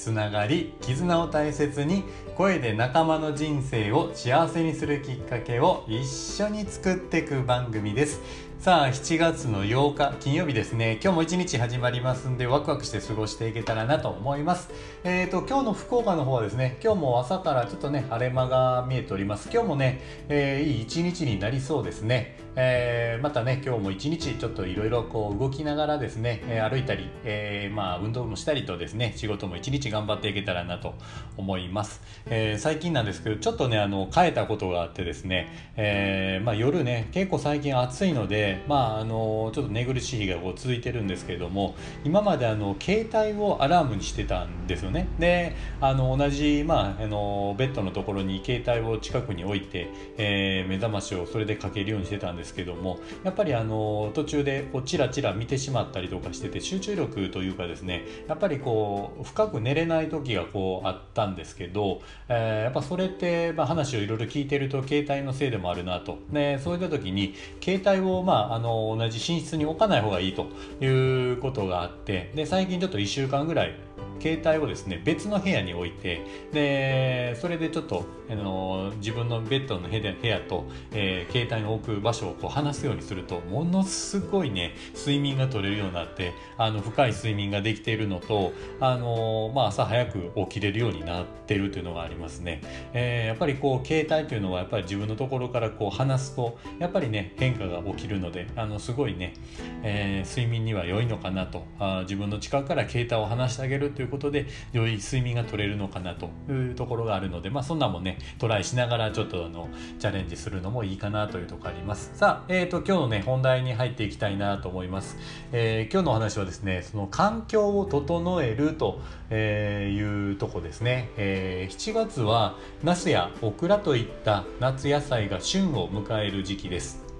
つながり絆を大切に声で仲間の人生を幸せにするきっかけを一緒に作っていく番組です。さあ7月の8日金曜日ですね。今日も一日始まりますんでワクワクして過ごしていけたらなと思います。えーと今日の福岡の方はですね今日も朝からちょっとね晴れ間が見えております。今日もね、えー、いい一日になりそうですね、えー、またね今日も一日ちょっといろいろこう動きながらですね、え歩いたり、えー、まあ運動もしたりとですね仕事も一日頑張っていけたらなと思います、え最近なんですけどちょっとねあの変えたことがあってですね、えまあ、夜ね結構最近暑いのでまあ、あのちょっと寝苦しい日がこう続いてるんですけれども今まであの携帯をアラームにしてたんですよね。であの同じ、まあ、あのベッドのところに携帯を近くに置いて、えー、目覚ましをそれでかけるようにしてたんですけどもやっぱりあの途中でこうチラチラ見てしまったりとかしてて集中力というかですねやっぱりこう深く寝れない時がこうあったんですけど、えー、やっぱそれって、まあ、話をいろいろ聞いてると携帯のせいでもあるなと、ね、そういった時に携帯をまああ、の同じ寝室に置かない方がいいということがあってで最近ちょっと1週間ぐらい携帯をですね別の部屋に置いてでそれでちょっとあの自分のベッドの部屋と、えー、携帯を置く場所をこう離すようにするとものすごいね睡眠が取れるようになってあの深い睡眠ができているのとあの、まあ、朝早く起きれるようになってるというのがありますね、えー、やっぱりこう携帯というのはやっぱり自分のところからこう離すとやっぱりね変化が起きるのであのすごいね、えー、睡眠には良いのかなとあ自分の近くから携帯を離してあげるということで良い睡眠が取れるのかなというところがあるので、まあ、そんなもねトライしながらちょっとあのチャレンジするのもいいかなというところあります。さあ、えーと、今日のね本題に入っていきたいなと思います、えー、今日のお話はですねその環境を整えるというとこですね、えー、7月はナスやオクラといった夏野菜が旬を迎える時期です。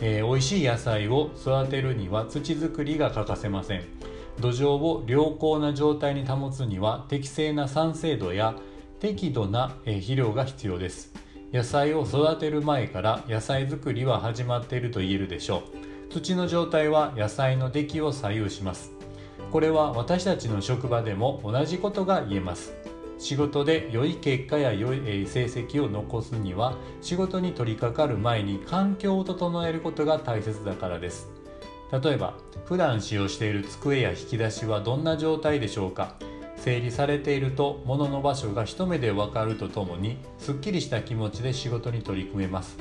えー、美味しい野菜を育てるには土作りが欠かせません。土壌を良好な状態に保つには適正な酸性度や適度な肥料が必要です。野菜を育てる前から野菜作りは始まっていると言えるでしょう。土の状態は野菜の出来を左右します。これは私たちの職場でも同じことが言えます。仕事で良い結果や良い成績を残すには仕事に取り掛かる前に環境を整えることが大切だからです。例えば普段使用している机や引き出しはどんな状態でしょうか？整理されていると物の場所が一目でわかるとともにすっきりした気持ちで仕事に取り組めます。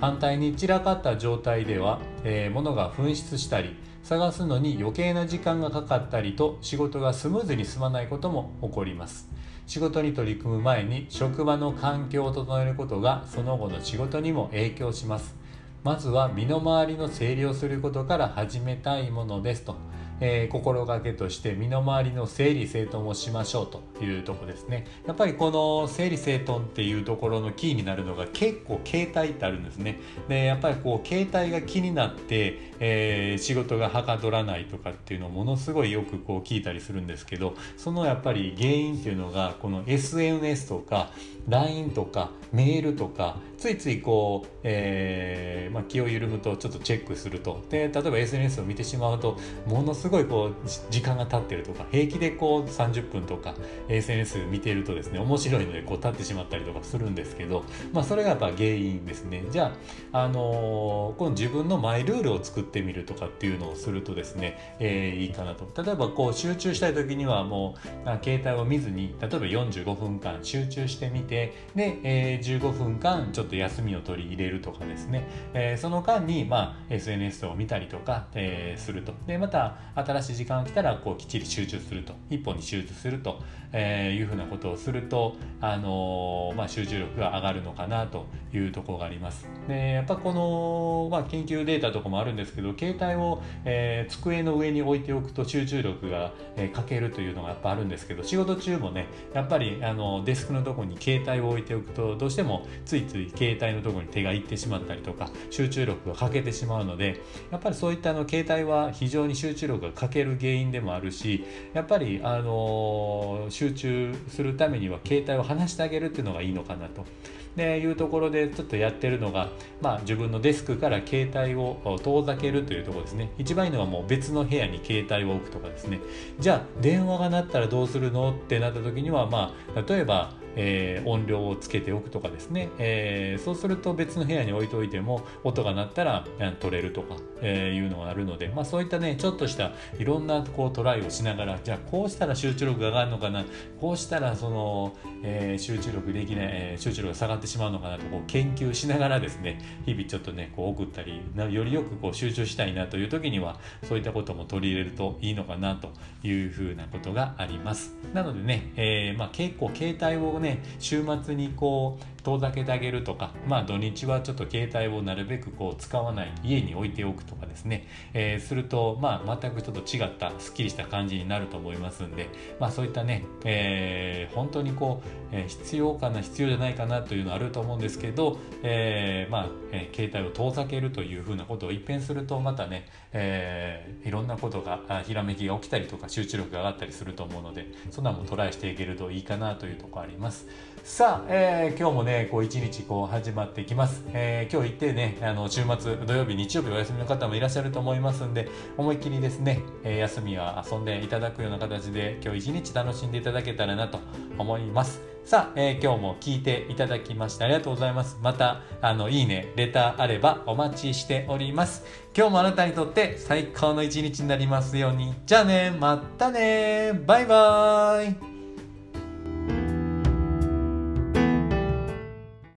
反対に散らかった状態では、えー、物が紛失したり探すのに余計な時間がかかったりと仕事がスムーズに進まないことも起こります。仕事に取り組む前に職場の環境を整えることがその後の仕事にも影響します。まずは身の回りの整理をすることから始めたいものですと。えー、心がけとして身の回りの整理整頓をしましょうというとこですね。やっぱりこの整理整頓っていうところのキーになるのが結構携帯ってあるんですね。でやっぱりこう携帯が気になって、えー、仕事がはかどらないとかっていうのをものすごいよくこう聞いたりするんですけどそのやっぱり原因っていうのがこの SNS とか LINE とかメールとかついついこう、えーまあ、気を緩むとちょっとチェックすると。で例えば SNS を見てしまうとものすごいこう時間が経ってるとか平気でこう30分とか SNS 見てるとですね面白いのでこう経ってしまったりとかするんですけど、まあ、それがやっぱ原因ですね。じゃあ、あのー、この自分のマイルールを作ってみるとかっていうのをするとですね、えー、いいかなと。例えばこう集中したい時にはもう携帯を見ずに例えば45分間集中してみてで、えー、15分間ちょっと休みを取り入れるとかですね、えー、その間に、まあ、SNS を見たりとか、えー、すると。でまた新しい時間が来たらこうきっちり集中すると。一本に集中すると、えー、いうふうなことをすると、あのまあ、集中力が上がるのかなというところがあります。でやっぱこの、まあ、研究データとかもあるんですけど携帯を、えー、机の上に置いておくと集中力が、えー、欠けるというのがやっぱあるんですけど仕事中もねやっぱりあのデスクのとこに携帯を置いておくとどうしてもついつい携帯のところに手がいってしまったりとか集中力が欠けてしまうのでやっぱりそういったあの携帯は非常に集中力が欠ける原因でもあるしやっぱり、あの集中するためには携帯を離してあげるっていうのがいいのかなと。でいうところでちょっとやってるのが、まあ、自分のデスクから携帯を遠ざけるというところですね。一番いいのはもう別の部屋に携帯を置くとかですね。じゃあ電話が鳴ったらどうするの？ってなった時にはまあ例えばえー、音量をつけておくとかですね、えー、そうすると別の部屋に置いておいても音が鳴ったら取れるとか、えー、いうのがあるので、まあ、そういったねちょっとしたいろんなこうトライをしながらじゃあこうしたら集中力が上がるのかなこうしたらその、えー、集中力できない、えー、集中力が下がってしまうのかなとこう研究しながらですね日々ちょっとねこう送ったりよりよくこう集中したいなという時にはそういったことも取り入れるといいのかなというふうなことがあります。なのでね、えーまあ、結構携帯をね週末にこう遠ざけてあげるとか、まあ、土日はちょっと携帯をなるべくこう使わない家に置いておくとかですね、えー、すると、まあ、全くちょっと違ったすっきりした感じになると思いますんで、まあ、そういったね、えー、本当にこう、えー、必要かな必要じゃないかなというのはあると思うんですけど、えーまあえー、携帯を遠ざけるというふうなことを一変するとまたね、えー、いろんなことがひらめきが起きたりとか集中力が上がったりすると思うのでそんなもトライしていけるといいかなというとこあります。さあ、えー、今日もねこう一日こう始まっていきます、えー、今日行ってねあの週末土曜日日曜日お休みの方もいらっしゃると思いますんで思いっきりですね、えー、休みは遊んでいただくような形で今日一日楽しんでいただけたらなと思いますさあ、えー、今日も聞いていただきましてありがとうございます。また、あの、いいね、レターあればお待ちしております。今日もあなたにとって最高の一日になりますように。じゃあね、またね、バイバーイ